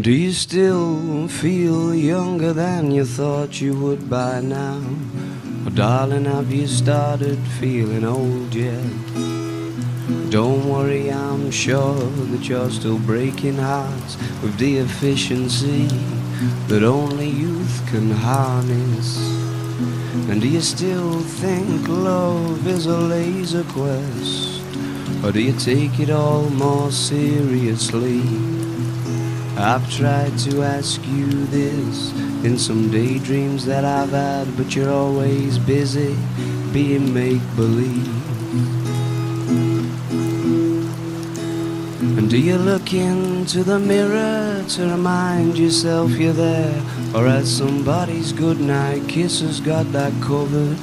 Do you still feel younger than you thought you would by now? Oh, darling, have you started feeling old yet? Don't worry, I'm sure that you're still breaking hearts with the efficiency that only youth can harness. And do you still think love is a laser quest? Or do you take it all more seriously? I've tried to ask you this in some daydreams that I've had, but you're always busy being make believe. And do you look into the mirror to remind yourself you're there? Or has somebody's goodnight kisses got that covered?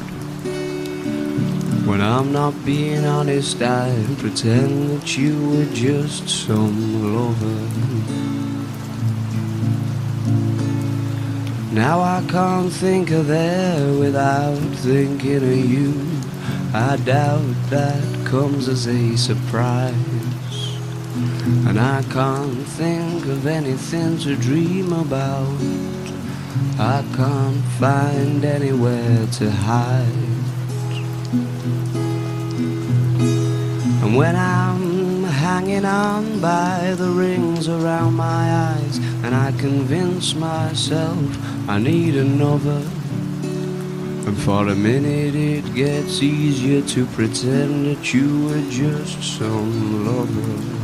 When I'm not being honest, I pretend that you were just some lover. Now I can't think of there without thinking of you. I doubt that comes as a surprise. And I can't think of anything to dream about. I can't find anywhere to hide. And when I'm hanging on by the rings around my eyes, and I convince myself I need another. And for a minute it gets easier to pretend that you were just some lover.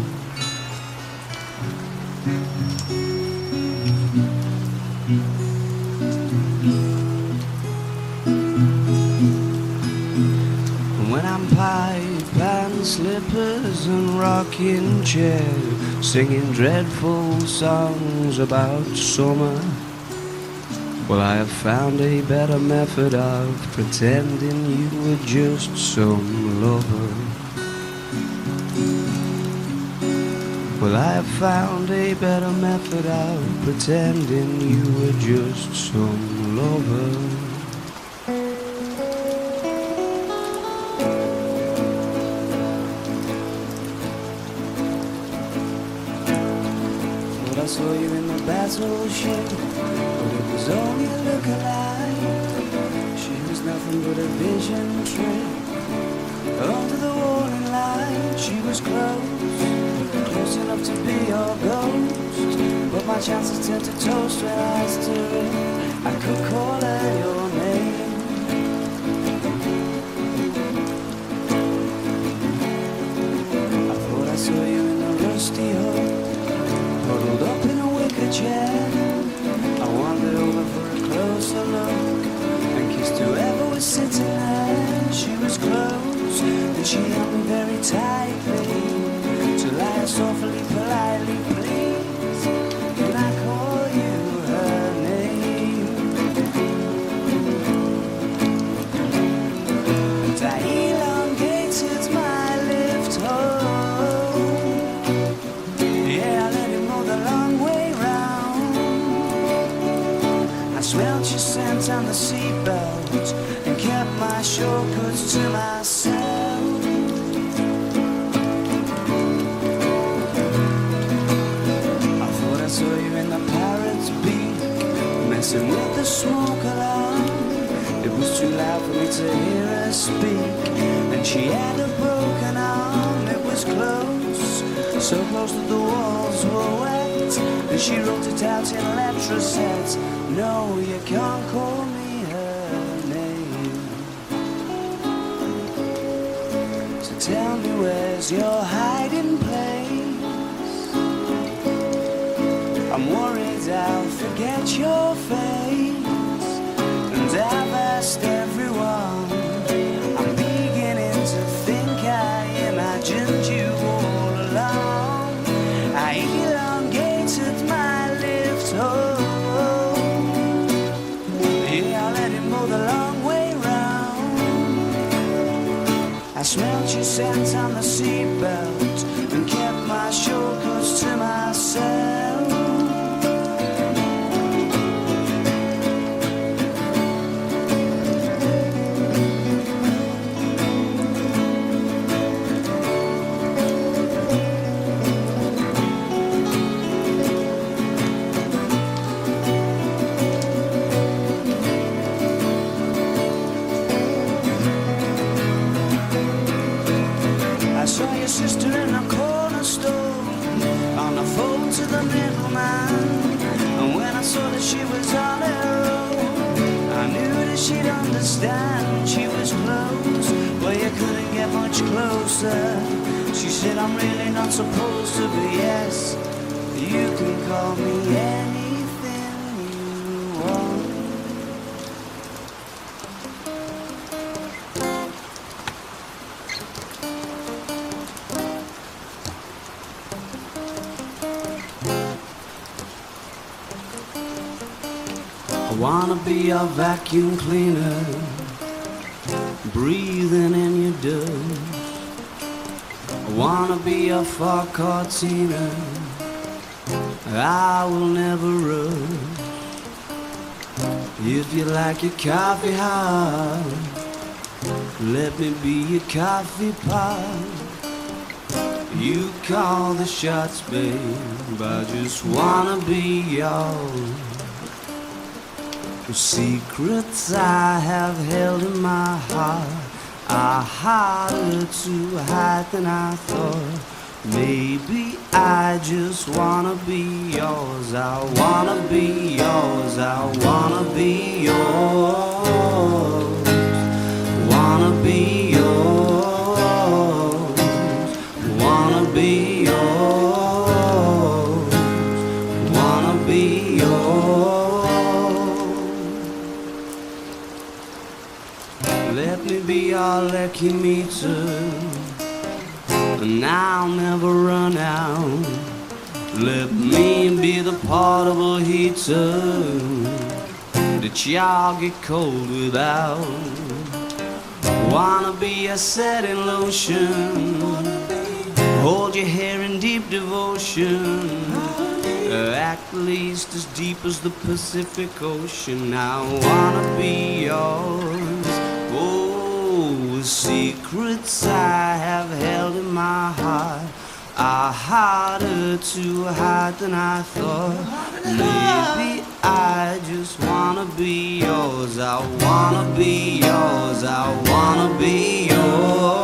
Slippers and rocking chair, singing dreadful songs about summer. Well, I have found a better method of pretending you were just some lover. Well, I have found a better method of pretending you were just some lover. Saw you in the battleship, but it was only a look-alike. She was nothing but a vision trip. Under the warning light, she was close, close enough to be your ghost. But my chances turned to toast when I stood. I could call her your name. Chair I wandered over for a closer look And kissed whoever was sitting there. She was close And she held me very tightly she had a broken arm. It was close. So close that the walls were wet. Then she wrote it out in letters. No, you can't call tell me where's your hiding place? I'm worried I'll forget your face, smelled your scent on the seatbelt to be yes. You can call me anything you want. I wanna be a vacuum cleaner, breathing in your dust. Wanna be a Ford Cortina, I will never rush. If you like your coffee hot, let me be your coffee pot. You call the shots, babe. I just wanna be yours. The secrets I have held in my heart are harder to hide than I thought. Maybe I just wanna be yours. I wanna be yours. I wanna be yours. Let me be your lucky meter, and I'll never run out. Let me be the portable heater that y'all get cold without. Wanna be a setting lotion, hold your hair in deep devotion. At least as deep as the Pacific Ocean. I wanna be yours. Oh, secrets I have held in my heart are harder to hide than I thought. Maybe I just wanna be yours. I wanna be yours. I wanna be yours.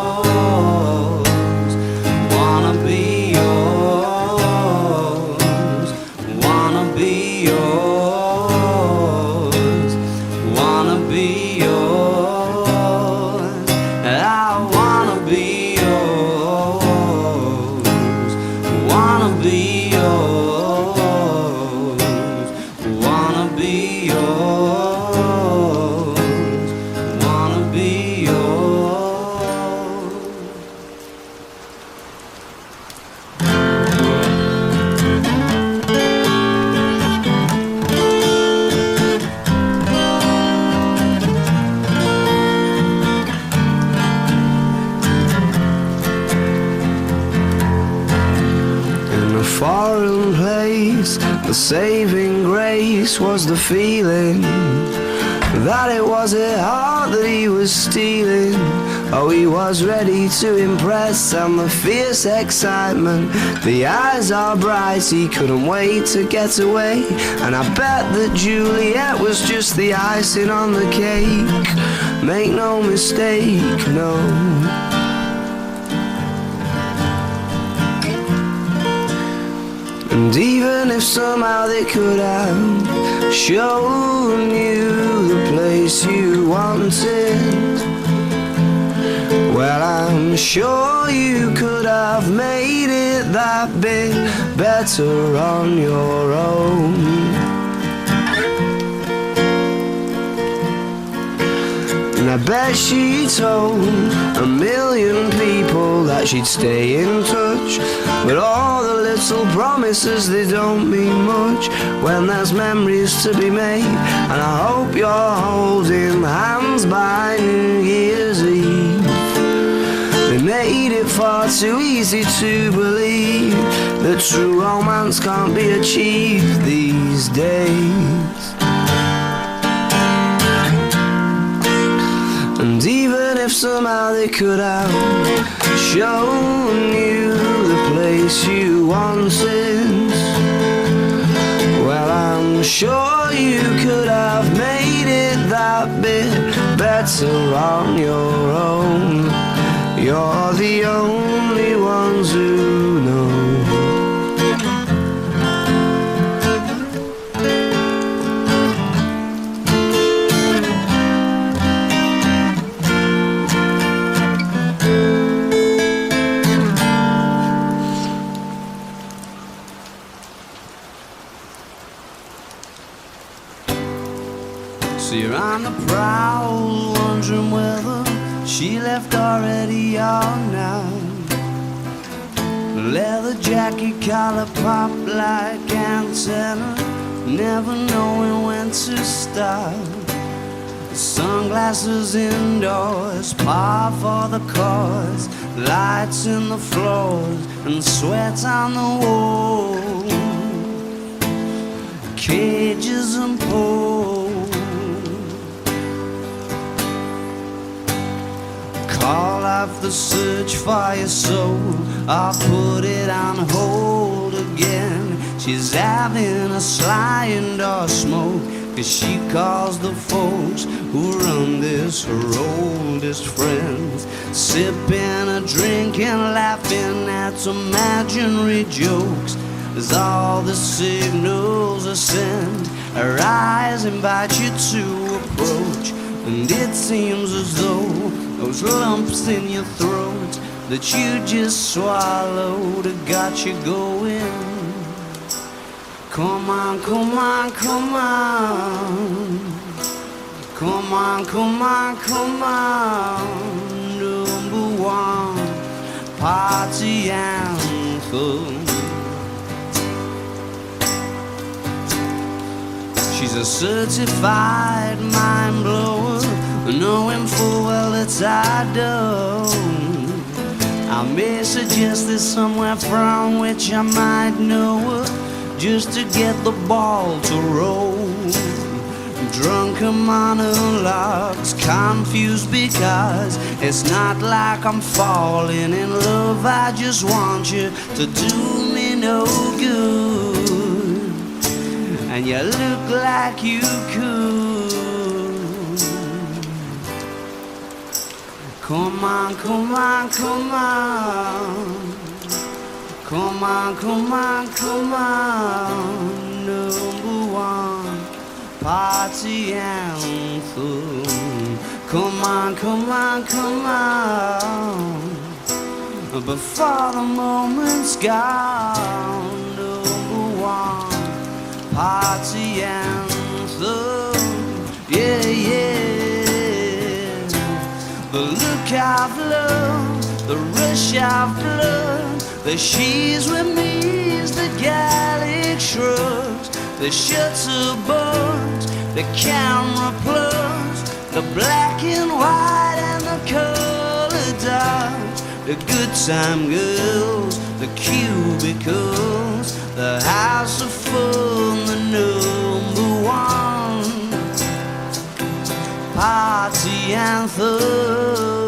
The saving grace was the feeling that it was a heart that he was stealing. Oh, he was ready to impress, and the fierce excitement. The eyes are bright, he couldn't wait to get away. And I bet that Juliet was just the icing on the cake. Make no mistake, no. And even if somehow they could have shown you the place you wanted, well, I'm sure you could have made it that bit better on your own. I bet she told a million people that she'd stay in touch. But all the little promises, they don't mean much when there's memories to be made. And I hope you're holding hands by New Year's Eve. They made it far too easy to believe that true romance can't be achieved these days. Somehow they could have shown you the place you wanted, well, I'm sure you could have made it that bit better on your own. You're the only ones who Her on the prowl, wondering whether she left already or not. Leather jacket, collar pop like antenna, never knowing when to stop. Sunglasses indoors, par for the cause, lights in the floors, and sweat on the walls. Cages and poles. Call off the search for your soul, or put it on hold again. She's having a sly indoor smoke. Cause she calls the folks who run this her oldest friends. Sipping a drink and laughing at some imaginary jokes. As all the signals are sent, her eyes invite you to approach. And it seems as though those lumps in your throat that you just swallowed have got you going. Come on, come on, come on. Come on, come on, come on. Number one party anthem. She's a certified mind blower, knowing full well that I don't. I may suggest there's somewhere from which I might know just to get the ball to roll. Drunken monologues, confused because it's not like I'm falling in love. I just want you to do me no good. And you look like you could. Come on, come on, come on. Come on, come on, come on, number one party anthem. Come on, come on, come on. Before the moment's gone, number one party anthem. The rush of blood. The she's with me's the Gallic shrugs, the shutter bugs, the camera plugs, the black and white and the color dogs, the good time girls, the cubicles, the house of fun, the number one party anthem.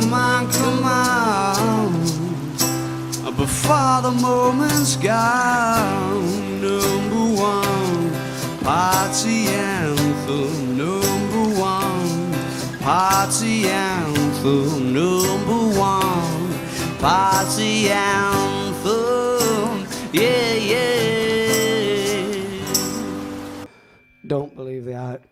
Come on, come on. Before the moment's gone, number one party anthem, number one party anthem, number one party anthem. Yeah, yeah. Don't believe hype.